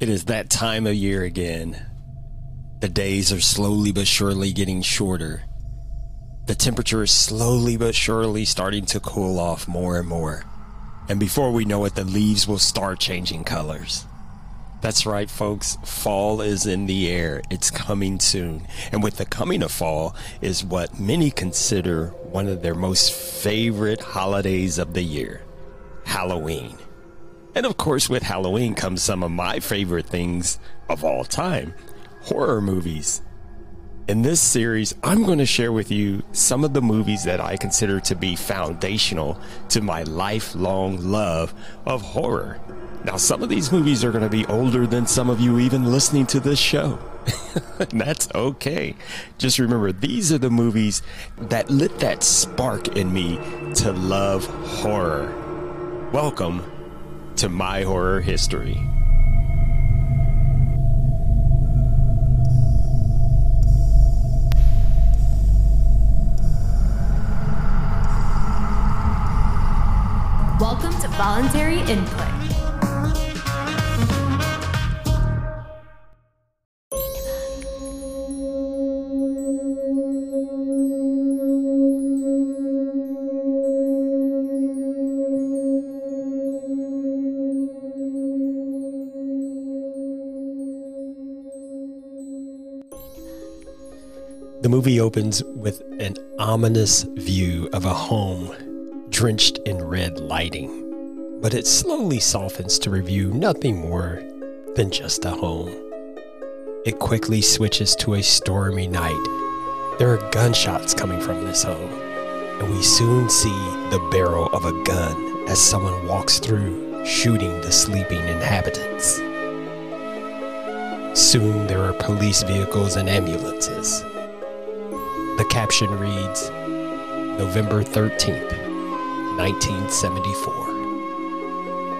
It is that time of year again. The days are slowly but surely getting shorter. The temperature is slowly but surely starting to cool off more and more. And before we know it, the leaves will start changing colors. That's right, folks. Fall is in the air. It's coming soon. And with the coming of fall is what many consider one of their most favorite holidays of the year Halloween. And of course, with Halloween comes some of my favorite things of all time horror movies. In this series, I'm going to share with you some of the movies that I consider to be foundational to my lifelong love of horror. Now, some of these movies are going to be older than some of you even listening to this show. That's okay. Just remember, these are the movies that lit that spark in me to love horror. Welcome to my horror history. Welcome to Voluntary Input. The movie opens with an ominous view of a home drenched in red lighting, but it slowly softens to review nothing more than just a home. It quickly switches to a stormy night. There are gunshots coming from this home, and we soon see the barrel of a gun as someone walks through, shooting the sleeping inhabitants. Soon there are police vehicles and ambulances. The caption reads November 13th, 1974.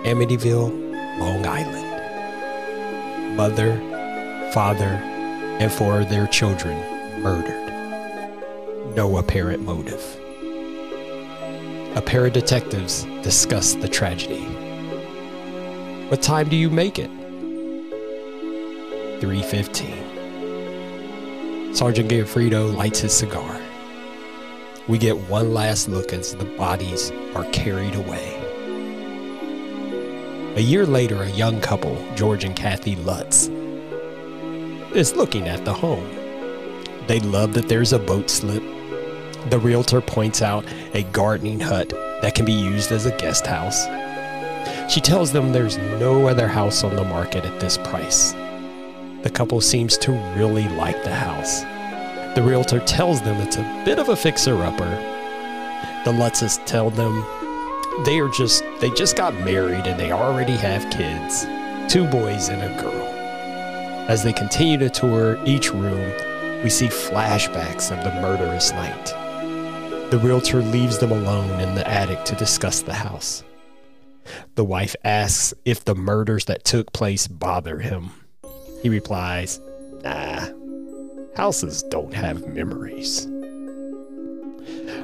Amityville, Long Island. Mother, father, and four of their children murdered. No apparent motive. A pair of detectives discuss the tragedy. What time do you make it? 3:15. Sergeant Gionfriddo lights his cigar. We get one last look as the bodies are carried away. A year later, a young couple, George and Kathy Lutz, is looking at the home. They love that there's a boat slip. The realtor points out a gardening hut that can be used as a guest house. She tells them there's no other house on the market at this price. The couple seems to really like the house. The realtor tells them it's a bit of a fixer-upper. The Lutzes tell them they are just they just got married and they already have kids, two boys and a girl. As they continue to tour each room, we see flashbacks of the murderous night. The realtor leaves them alone in the attic to discuss the house. The wife asks if the murders that took place bother him. He replies, Nah, houses don't have memories.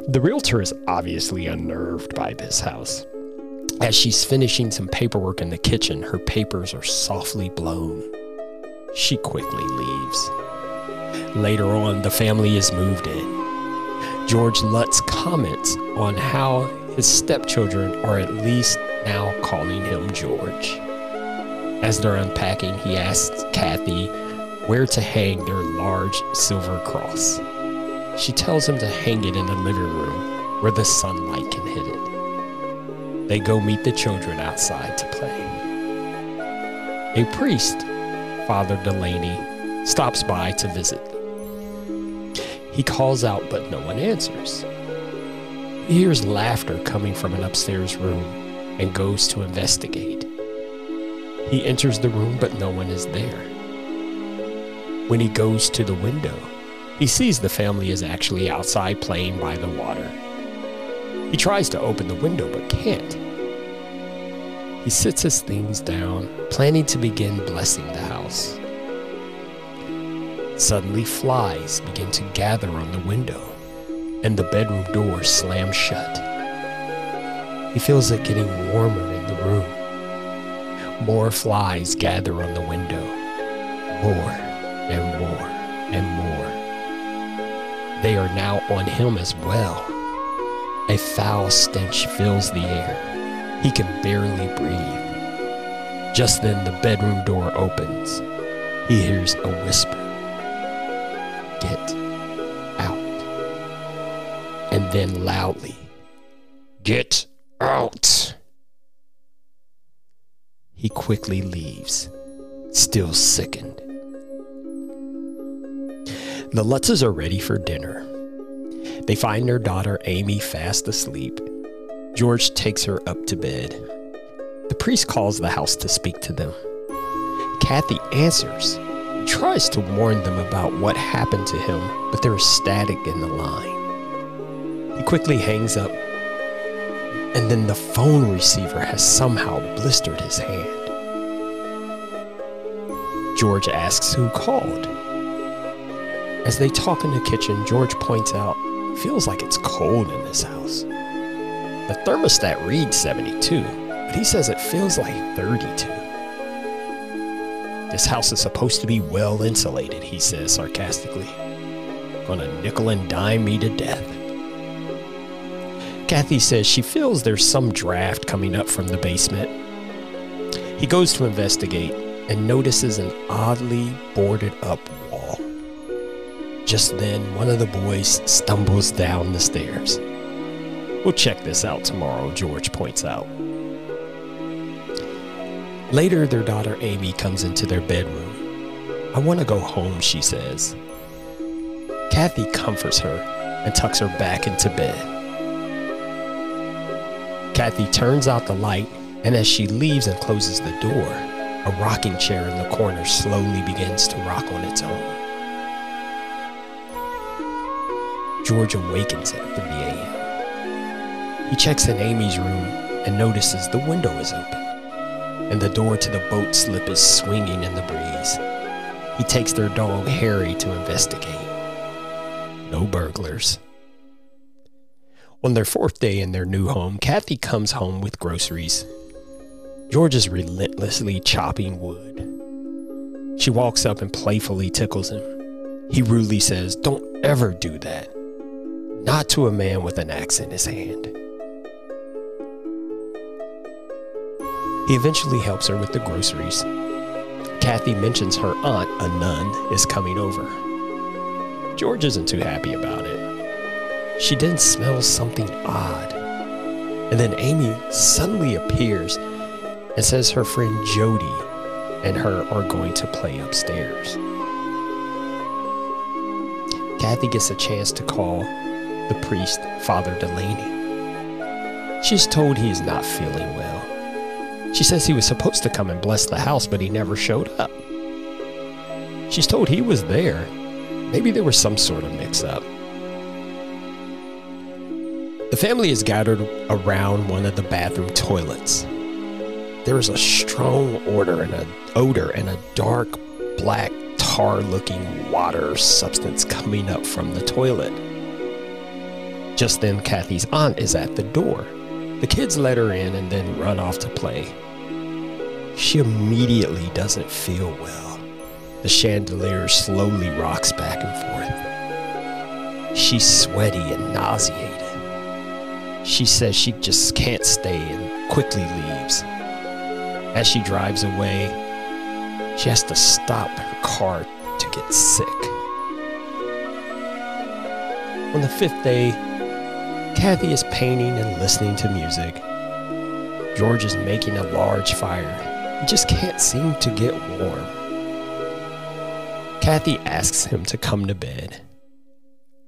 The realtor is obviously unnerved by this house. As she's finishing some paperwork in the kitchen, her papers are softly blown. She quickly leaves. Later on, the family is moved in. George Lutz comments on how his stepchildren are at least now calling him George. As they're unpacking, he asks Kathy where to hang their large silver cross. She tells him to hang it in the living room where the sunlight can hit it. They go meet the children outside to play. A priest, Father Delaney, stops by to visit. He calls out, but no one answers. He hears laughter coming from an upstairs room and goes to investigate. He enters the room, but no one is there. When he goes to the window, he sees the family is actually outside playing by the water. He tries to open the window but can't. He sits his things down, planning to begin blessing the house. Suddenly, flies begin to gather on the window, and the bedroom door slams shut. He feels it getting warmer. More flies gather on the window. More and more and more. They are now on him as well. A foul stench fills the air. He can barely breathe. Just then, the bedroom door opens. He hears a whisper Get out. And then loudly, Get out. He quickly leaves, still sickened. The Lutzes are ready for dinner. They find their daughter Amy fast asleep. George takes her up to bed. The priest calls the house to speak to them. Kathy answers. Tries to warn them about what happened to him, but there is static in the line. He quickly hangs up, and then the phone receiver has somehow blistered his hand. George asks who called. As they talk in the kitchen, George points out, feels like it's cold in this house. The thermostat reads 72, but he says it feels like 32. This house is supposed to be well insulated, he says sarcastically. Gonna nickel and dime me to death. Kathy says she feels there's some draft coming up from the basement. He goes to investigate and notices an oddly boarded up wall. Just then, one of the boys stumbles down the stairs. We'll check this out tomorrow, George points out. Later, their daughter Amy comes into their bedroom. I want to go home, she says. Kathy comforts her and tucks her back into bed. Kathy turns out the light, and as she leaves and closes the door, a rocking chair in the corner slowly begins to rock on its own. George awakens at 3 a.m. He checks in Amy's room and notices the window is open, and the door to the boat slip is swinging in the breeze. He takes their dog Harry to investigate. No burglars. On their fourth day in their new home, Kathy comes home with groceries George is relentlessly chopping wood. She walks up and playfully tickles him. He rudely says, Don't ever do that. Not to a man with an axe in his hand. He eventually helps her with the groceries. Kathy mentions her aunt, a nun, is coming over. George isn't too happy about it. She then smells something odd. And then Amy suddenly appears and says her friend Jody and her are going to play upstairs. Kathy gets a chance to call the priest, Father Delaney. She's told he is not feeling well. She says he was supposed to come and bless the house, but he never showed up. She's told he was there. Maybe there was some sort of mix up. The family is gathered around one of the bathroom toilets there is a strong odor and a odor and a dark black tar looking water substance coming up from the toilet. Just then, Kathy's aunt is at the door. The kids let her in and then run off to play. She immediately doesn't feel well. The chandelier slowly rocks back and forth. She's sweaty and nauseated. She says she just can't stay and quickly leaves. As she drives away, she has to stop her car to get sick. On the fifth day, Kathy is painting and listening to music. George is making a large fire. He just can't seem to get warm. Kathy asks him to come to bed.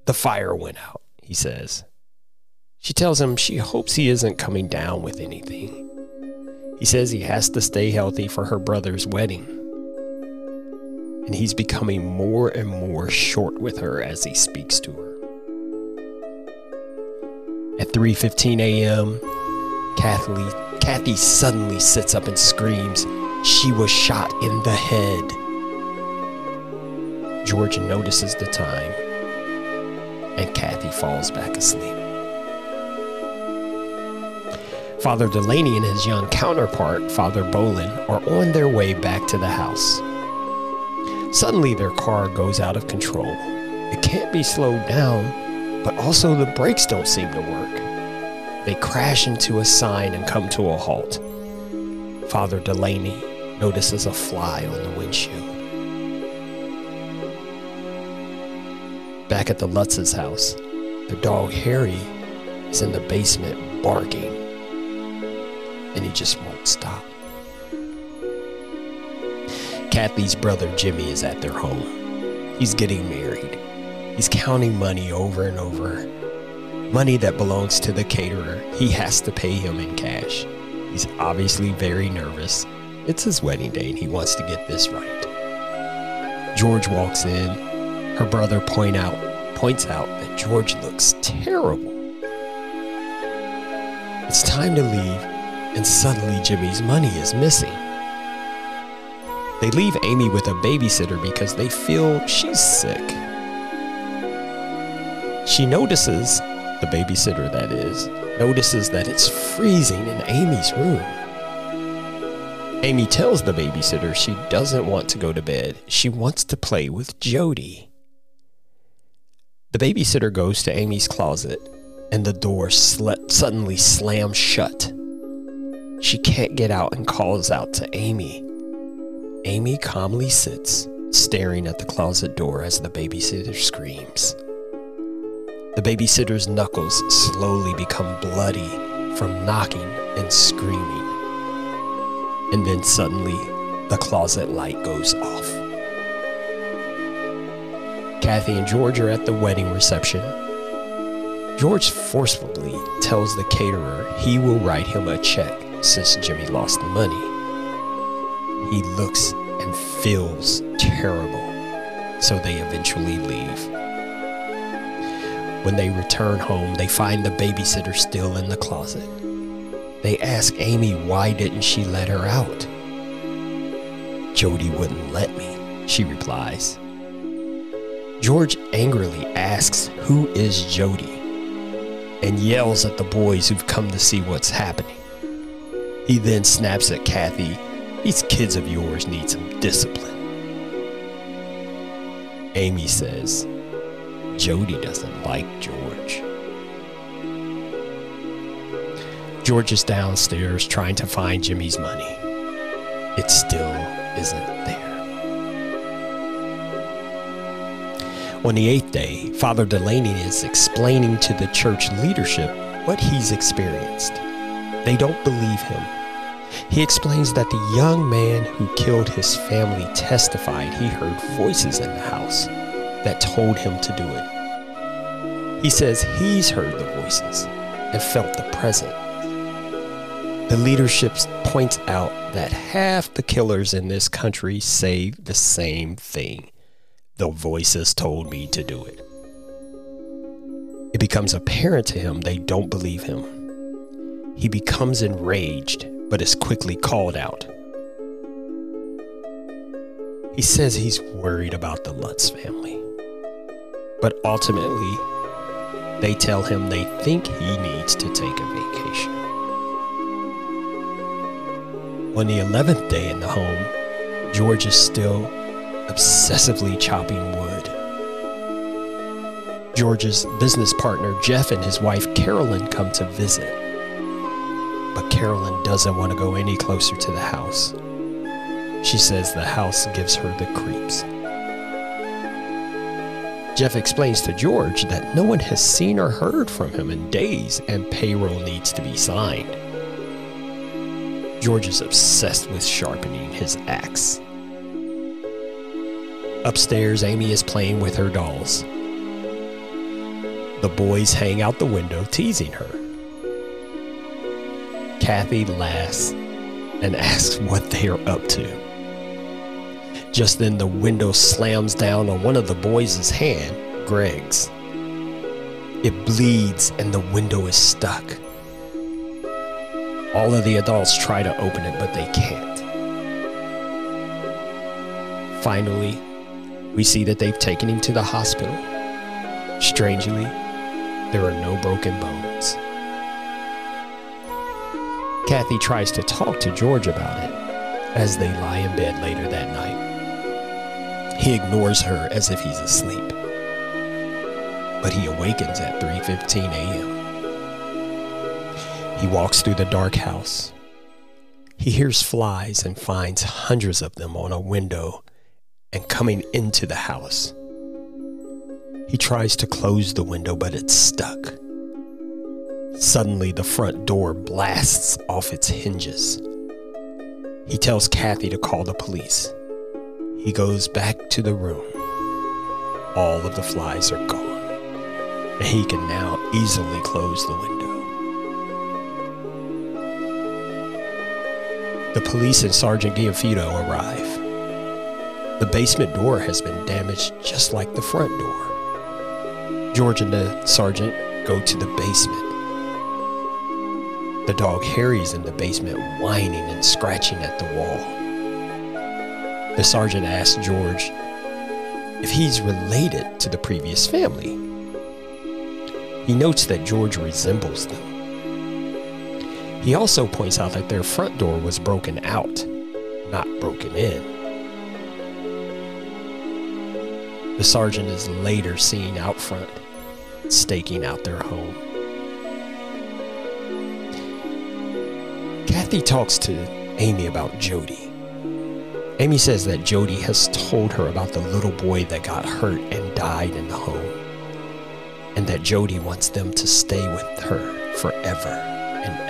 The fire went out, he says. She tells him she hopes he isn't coming down with anything. He says he has to stay healthy for her brother's wedding. And he's becoming more and more short with her as he speaks to her. At 3:15 a.m., Kathy, Kathy suddenly sits up and screams, "She was shot in the head." George notices the time, and Kathy falls back asleep. Father Delaney and his young counterpart, Father Bolen, are on their way back to the house. Suddenly, their car goes out of control. It can't be slowed down, but also the brakes don't seem to work. They crash into a sign and come to a halt. Father Delaney notices a fly on the windshield. Back at the Lutz's house, the dog Harry is in the basement barking, and he just won't stop. Kathy's brother Jimmy is at their home. He's getting married. He's counting money over and over. Money that belongs to the caterer. He has to pay him in cash. He's obviously very nervous. It's his wedding day and he wants to get this right. George walks in. Her brother point out points out that George looks terrible. It's time to leave, and suddenly Jimmy's money is missing. They leave Amy with a babysitter because they feel she's sick. She notices, the babysitter that is, notices that it's freezing in Amy's room. Amy tells the babysitter she doesn't want to go to bed. She wants to play with Jody. The babysitter goes to Amy's closet and the door sl- suddenly slams shut. She can't get out and calls out to Amy. Amy calmly sits, staring at the closet door as the babysitter screams. The babysitter's knuckles slowly become bloody from knocking and screaming. And then suddenly, the closet light goes off. Kathy and George are at the wedding reception. George forcefully tells the caterer he will write him a check since Jimmy lost the money. He looks and feels terrible, so they eventually leave. When they return home, they find the babysitter still in the closet. They ask Amy why didn't she let her out? Jody wouldn't let me, she replies. George angrily asks who is Jody and yells at the boys who've come to see what's happening. He then snaps at Kathy. These kids of yours need some discipline. Amy says, Jody doesn't like George. George is downstairs trying to find Jimmy's money. It still isn't there. On the eighth day, Father Delaney is explaining to the church leadership what he's experienced. They don't believe him. He explains that the young man who killed his family testified he heard voices in the house that told him to do it. He says he's heard the voices and felt the presence. The leadership points out that half the killers in this country say the same thing. The voices told me to do it. It becomes apparent to him they don't believe him. He becomes enraged, but is quickly called out. He says he's worried about the Lutz family. But ultimately, they tell him they think he needs to take a vacation. On the 11th day in the home, George is still obsessively chopping wood. George's business partner Jeff and his wife Carolyn come to visit. Carolyn doesn't want to go any closer to the house. She says the house gives her the creeps. Jeff explains to George that no one has seen or heard from him in days and payroll needs to be signed. George is obsessed with sharpening his axe. Upstairs, Amy is playing with her dolls. The boys hang out the window, teasing her. Kathy laughs and asks what they are up to. Just then, the window slams down on one of the boys' hand, Greg's. It bleeds and the window is stuck. All of the adults try to open it, but they can't. Finally, we see that they've taken him to the hospital. Strangely, there are no broken bones. Kathy tries to talk to George about it as they lie in bed later that night. He ignores her as if he's asleep. But he awakens at 3:15 a.m. He walks through the dark house. He hears flies and finds hundreds of them on a window and coming into the house. He tries to close the window, but it's stuck. Suddenly, the front door blasts off its hinges. He tells Kathy to call the police. He goes back to the room. All of the flies are gone, and he can now easily close the window. The police and Sergeant Giaffito arrive. The basement door has been damaged just like the front door. George and the sergeant go to the basement. The dog Harry's in the basement whining and scratching at the wall. The sergeant asks George if he's related to the previous family. He notes that George resembles them. He also points out that their front door was broken out, not broken in. The sergeant is later seen out front, staking out their home. Kathy talks to Amy about Jody. Amy says that Jody has told her about the little boy that got hurt and died in the home, and that Jody wants them to stay with her forever and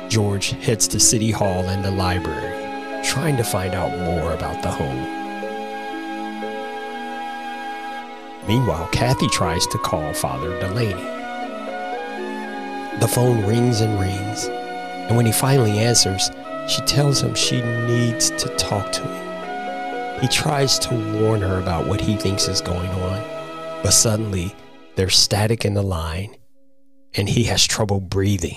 ever. George heads to City Hall and the library, trying to find out more about the home. Meanwhile, Kathy tries to call Father Delaney. The phone rings and rings, and when he finally answers, she tells him she needs to talk to him. He tries to warn her about what he thinks is going on, but suddenly there's static in the line, and he has trouble breathing.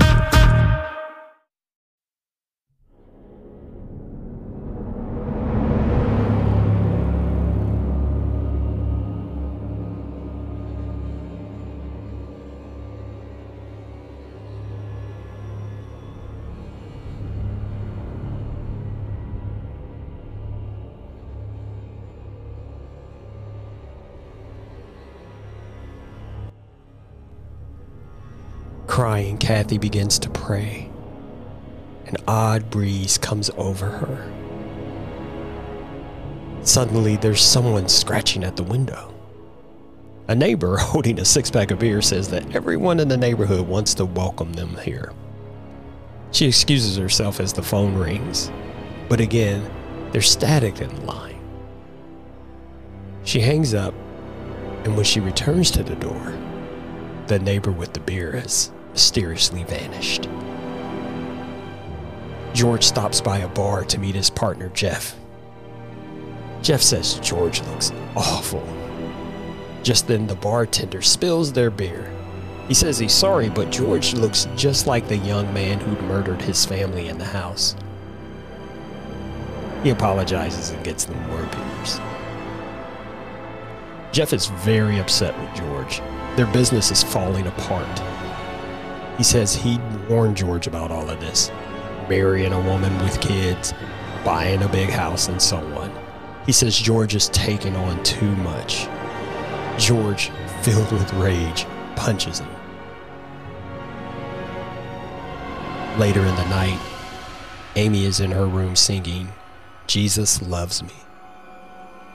Kathy begins to pray. An odd breeze comes over her. Suddenly, there's someone scratching at the window. A neighbor holding a six pack of beer says that everyone in the neighborhood wants to welcome them here. She excuses herself as the phone rings, but again, there's static in the line. She hangs up, and when she returns to the door, the neighbor with the beer has mysteriously vanished. George stops by a bar to meet his partner, Jeff. Jeff says George looks awful. Just then, the bartender spills their beer. He says he's sorry, but George looks just like the young man who'd murdered his family in the house. He apologizes and gets them more beers. Jeff is very upset with George. Their business is falling apart. He says he'd warned George about all of this marrying a woman with kids, buying a big house, and so on. He says George is taking on too much. George, filled with rage, punches him. Later in the night, Amy is in her room singing, Jesus Loves Me.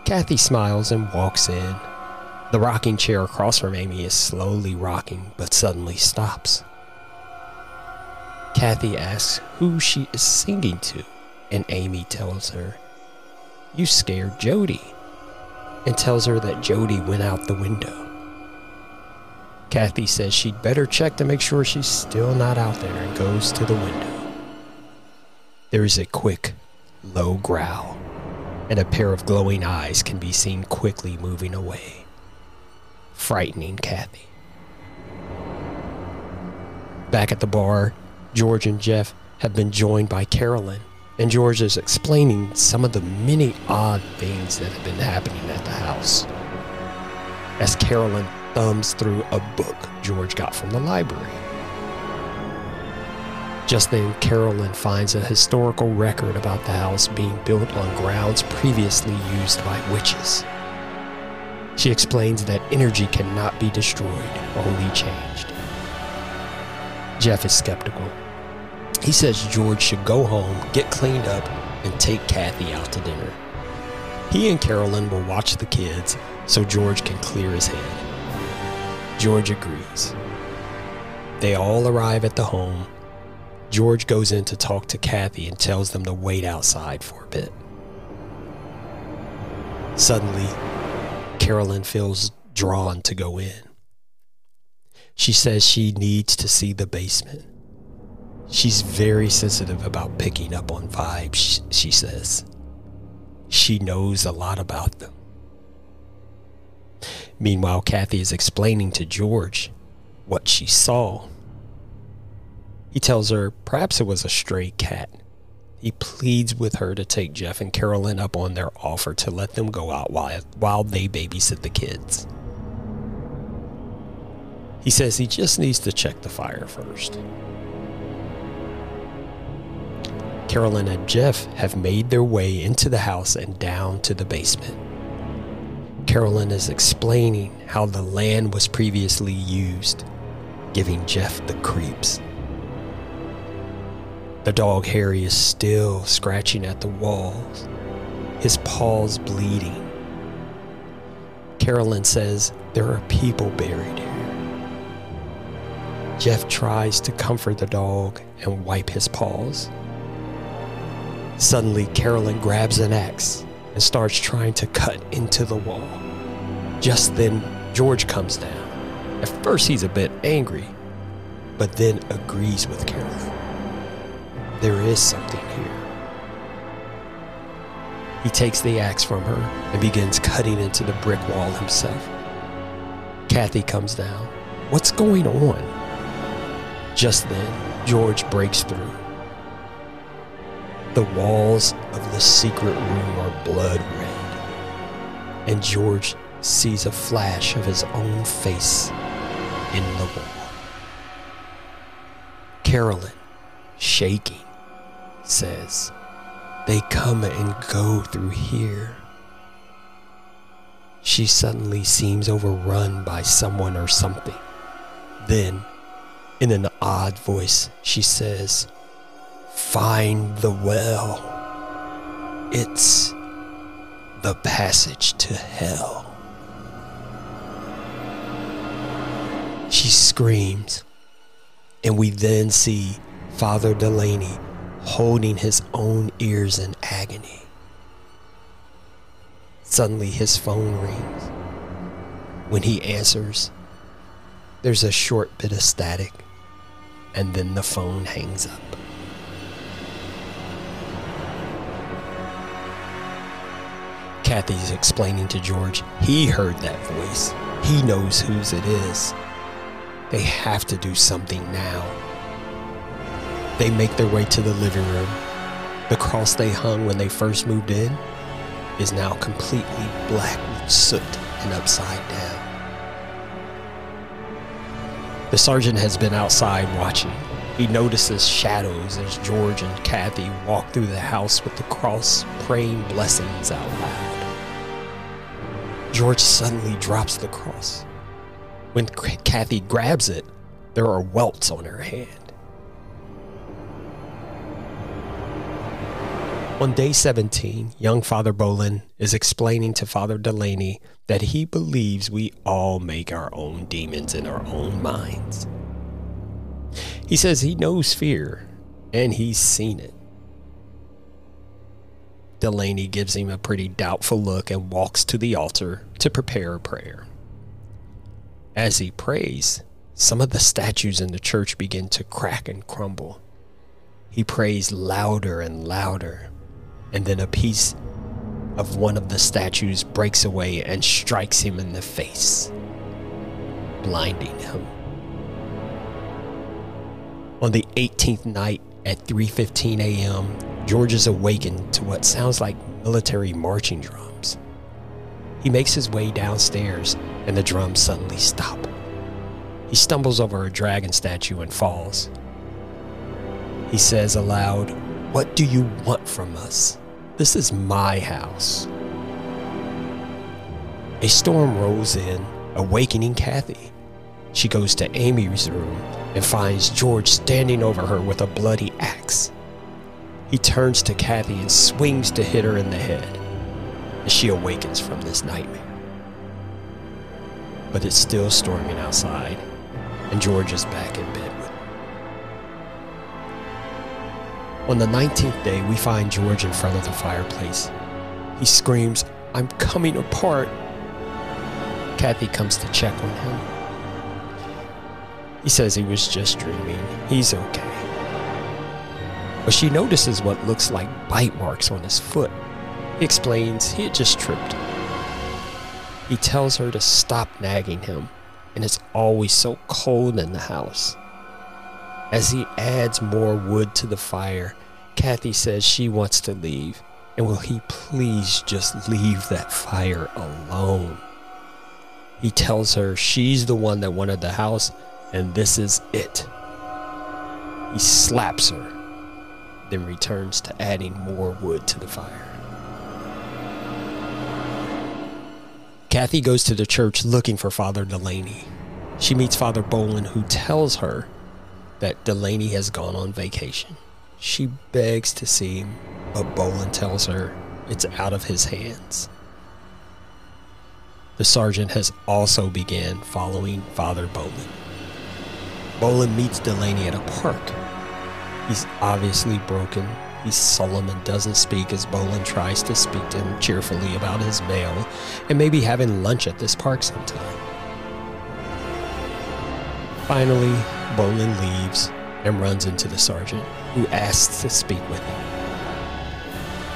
Kathy smiles and walks in. The rocking chair across from Amy is slowly rocking, but suddenly stops. Kathy asks who she is singing to, and Amy tells her, You scared Jody, and tells her that Jody went out the window. Kathy says she'd better check to make sure she's still not out there and goes to the window. There is a quick, low growl, and a pair of glowing eyes can be seen quickly moving away, frightening Kathy. Back at the bar, George and Jeff have been joined by Carolyn, and George is explaining some of the many odd things that have been happening at the house. As Carolyn thumbs through a book George got from the library. Just then, Carolyn finds a historical record about the house being built on grounds previously used by witches. She explains that energy cannot be destroyed, only changed. Jeff is skeptical. He says George should go home, get cleaned up, and take Kathy out to dinner. He and Carolyn will watch the kids so George can clear his head. George agrees. They all arrive at the home. George goes in to talk to Kathy and tells them to wait outside for a bit. Suddenly, Carolyn feels drawn to go in. She says she needs to see the basement. She's very sensitive about picking up on vibes, she says. She knows a lot about them. Meanwhile, Kathy is explaining to George what she saw. He tells her perhaps it was a stray cat. He pleads with her to take Jeff and Carolyn up on their offer to let them go out while, while they babysit the kids. He says he just needs to check the fire first. Carolyn and Jeff have made their way into the house and down to the basement. Carolyn is explaining how the land was previously used, giving Jeff the creeps. The dog Harry is still scratching at the walls, his paws bleeding. Carolyn says there are people buried here. Jeff tries to comfort the dog and wipe his paws. Suddenly, Carolyn grabs an axe and starts trying to cut into the wall. Just then, George comes down. At first, he's a bit angry, but then agrees with Carolyn. There is something here. He takes the axe from her and begins cutting into the brick wall himself. Kathy comes down. What's going on? Just then, George breaks through. The walls of the secret room are blood red, and George sees a flash of his own face in the wall. Carolyn, shaking, says, They come and go through here. She suddenly seems overrun by someone or something. Then, in an odd voice, she says, Find the well. It's the passage to hell. She screams, and we then see Father Delaney holding his own ears in agony. Suddenly, his phone rings. When he answers, there's a short bit of static, and then the phone hangs up. Kathy's explaining to George he heard that voice. He knows whose it is. They have to do something now. They make their way to the living room. The cross they hung when they first moved in is now completely black with soot and upside down. The sergeant has been outside watching. He notices shadows as George and Kathy walk through the house with the cross, praying blessings out loud. George suddenly drops the cross. When Kathy grabs it, there are welts on her hand. On day 17, young Father Bolen is explaining to Father Delaney that he believes we all make our own demons in our own minds. He says he knows fear and he's seen it. Delaney gives him a pretty doubtful look and walks to the altar to prepare a prayer. As he prays, some of the statues in the church begin to crack and crumble. He prays louder and louder, and then a piece of one of the statues breaks away and strikes him in the face, blinding him. On the 18th night at 3:15 a.m., George is awakened to what sounds like military marching drums. He makes his way downstairs and the drums suddenly stop. He stumbles over a dragon statue and falls. He says aloud, What do you want from us? This is my house. A storm rolls in, awakening Kathy. She goes to Amy's room and finds George standing over her with a bloody axe. He turns to Kathy and swings to hit her in the head as she awakens from this nightmare. But it's still storming outside, and George is back in bed with her. On the 19th day, we find George in front of the fireplace. He screams, I'm coming apart. Kathy comes to check on him. He says he was just dreaming. He's okay but she notices what looks like bite marks on his foot. He explains he had just tripped. He tells her to stop nagging him, and it's always so cold in the house. As he adds more wood to the fire, Kathy says she wants to leave, and will he please just leave that fire alone? He tells her she's the one that wanted the house, and this is it. He slaps her then returns to adding more wood to the fire. Kathy goes to the church looking for Father Delaney. She meets Father Boland, who tells her that Delaney has gone on vacation. She begs to see him, but Boland tells her it's out of his hands. The sergeant has also began following Father Boland. Boland meets Delaney at a park He's obviously broken. He's solemn and doesn't speak as Boland tries to speak to him cheerfully about his mail and maybe having lunch at this park sometime. Finally, Boland leaves and runs into the sergeant, who asks to speak with him.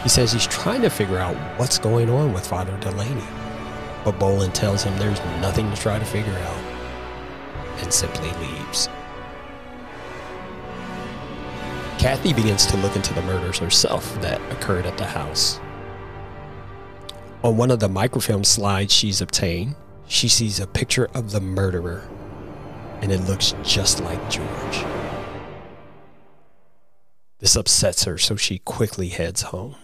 He says he's trying to figure out what's going on with Father Delaney, but Boland tells him there's nothing to try to figure out and simply leaves. Kathy begins to look into the murders herself that occurred at the house. On one of the microfilm slides she's obtained, she sees a picture of the murderer, and it looks just like George. This upsets her, so she quickly heads home.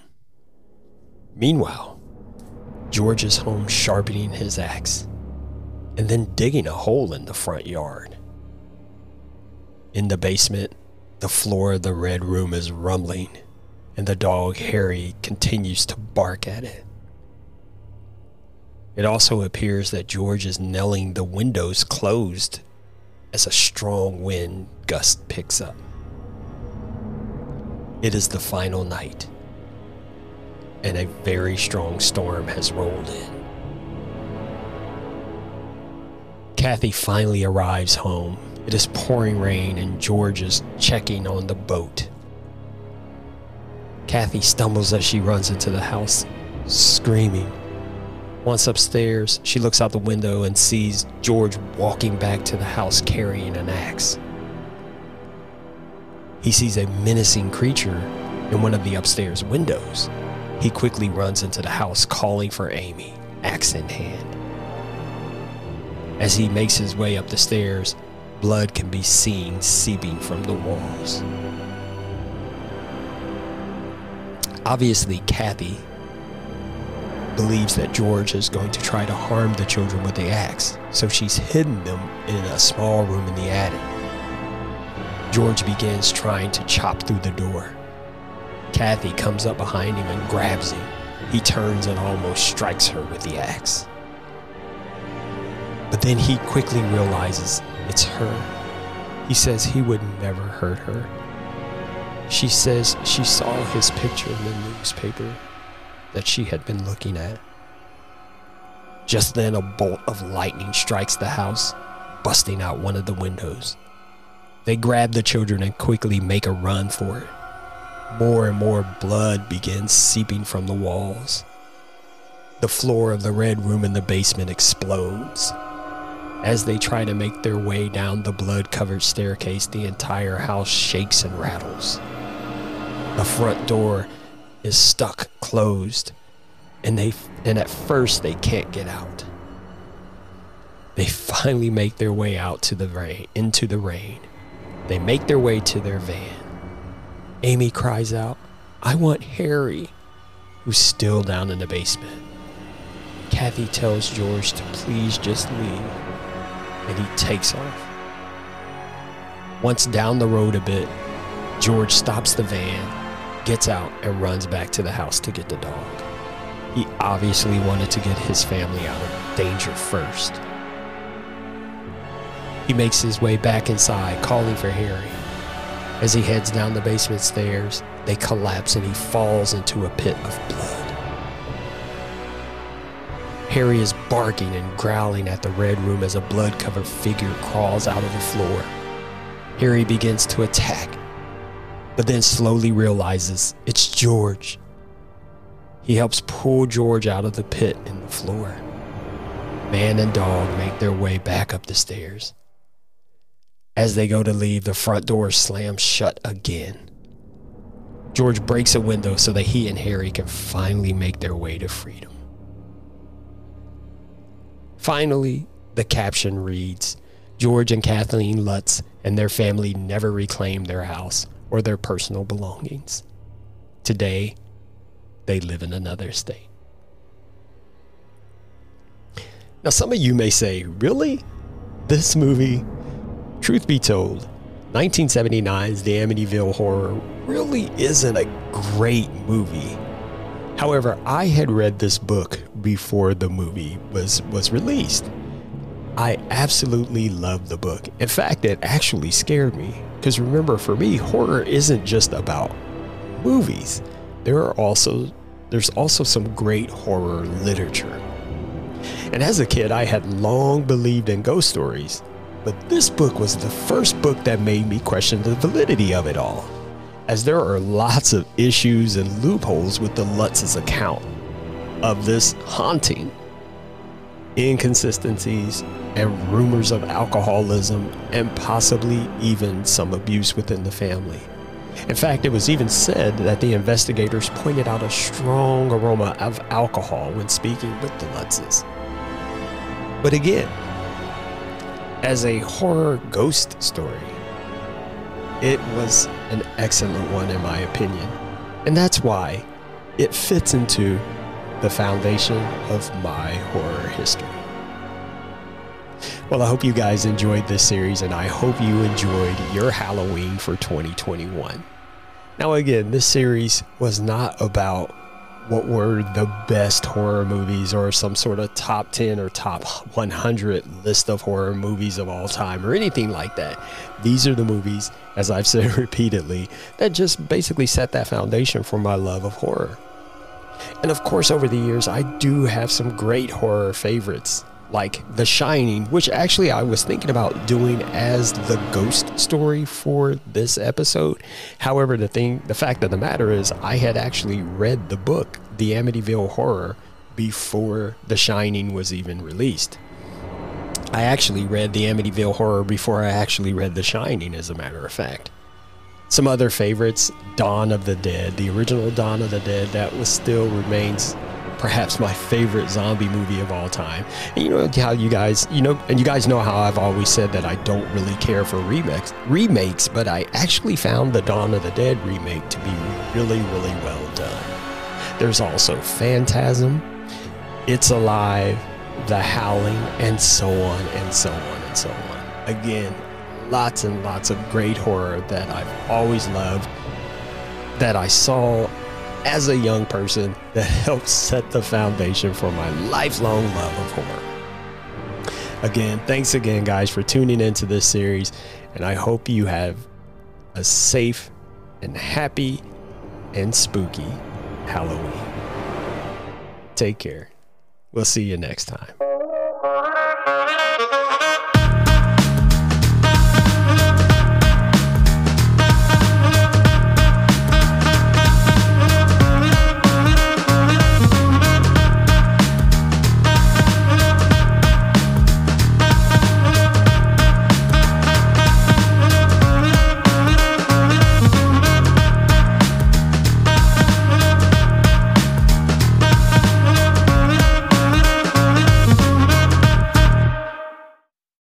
Meanwhile, George is home sharpening his axe and then digging a hole in the front yard. In the basement, the floor of the red room is rumbling, and the dog Harry continues to bark at it. It also appears that George is nailing the windows closed as a strong wind gust picks up. It is the final night, and a very strong storm has rolled in. Kathy finally arrives home it is pouring rain, and George is checking on the boat. Kathy stumbles as she runs into the house, screaming. Once upstairs, she looks out the window and sees George walking back to the house carrying an axe. He sees a menacing creature in one of the upstairs windows. He quickly runs into the house calling for Amy, axe in hand. As he makes his way up the stairs, Blood can be seen seeping from the walls. Obviously, Kathy believes that George is going to try to harm the children with the axe, so she's hidden them in a small room in the attic. George begins trying to chop through the door. Kathy comes up behind him and grabs him. He turns and almost strikes her with the axe. But then he quickly realizes it's her. He says he would never hurt her. She says she saw his picture in the newspaper that she had been looking at. Just then, a bolt of lightning strikes the house, busting out one of the windows. They grab the children and quickly make a run for it. More and more blood begins seeping from the walls. The floor of the red room in the basement explodes. As they try to make their way down the blood covered staircase, the entire house shakes and rattles. The front door is stuck closed, and they and at first they can't get out. They finally make their way out to the rain, into the rain. They make their way to their van. Amy cries out, "I want Harry," who's still down in the basement. Kathy tells George to please just leave, and he takes off. Once down the road a bit, George stops the van, gets out, and runs back to the house to get the dog. He obviously wanted to get his family out of danger first. He makes his way back inside, calling for Harry. As he heads down the basement stairs, they collapse and he falls into a pit of blood. Harry is barking and growling at the red room as a blood covered figure crawls out of the floor. Harry begins to attack, but then slowly realizes it's George. He helps pull George out of the pit in the floor. Man and dog make their way back up the stairs. As they go to leave, the front door slams shut again. George breaks a window so that he and Harry can finally make their way to freedom. Finally, the caption reads George and Kathleen Lutz and their family never reclaimed their house or their personal belongings. Today, they live in another state. Now, some of you may say, Really? This movie? Truth be told, 1979's The Amityville Horror really isn't a great movie. However, I had read this book before the movie was, was released. I absolutely loved the book. In fact, it actually scared me. Because remember, for me, horror isn't just about movies. There are also there's also some great horror literature. And as a kid, I had long believed in ghost stories, but this book was the first book that made me question the validity of it all as there are lots of issues and loopholes with the Lutz's account of this haunting. Inconsistencies and rumors of alcoholism and possibly even some abuse within the family. In fact, it was even said that the investigators pointed out a strong aroma of alcohol when speaking with the Lutzes. But again, as a horror ghost story, it was an excellent one, in my opinion. And that's why it fits into the foundation of my horror history. Well, I hope you guys enjoyed this series, and I hope you enjoyed your Halloween for 2021. Now, again, this series was not about what were the best horror movies or some sort of top 10 or top 100 list of horror movies of all time or anything like that. These are the movies, as I've said repeatedly, that just basically set that foundation for my love of horror. And of course, over the years, I do have some great horror favorites like The Shining, which actually I was thinking about doing as the ghost story for this episode. However, the thing, the fact of the matter is, I had actually read the book, The Amityville Horror, before The Shining was even released. I actually read The Amityville Horror before I actually read The Shining, as a matter of fact. Some other favorites Dawn of the Dead, the original Dawn of the Dead, that was still remains perhaps my favorite zombie movie of all time. And you know how you guys, you know, and you guys know how I've always said that I don't really care for remakes, remakes, but I actually found the Dawn of the Dead remake to be really, really well done. There's also Phantasm, It's Alive, The Howling, and so on and so on and so on. Again, lots and lots of great horror that I've always loved that I saw as a young person that helped set the foundation for my lifelong love of horror. Again, thanks again, guys, for tuning into this series, and I hope you have a safe and happy and spooky Halloween. Take care. We'll see you next time.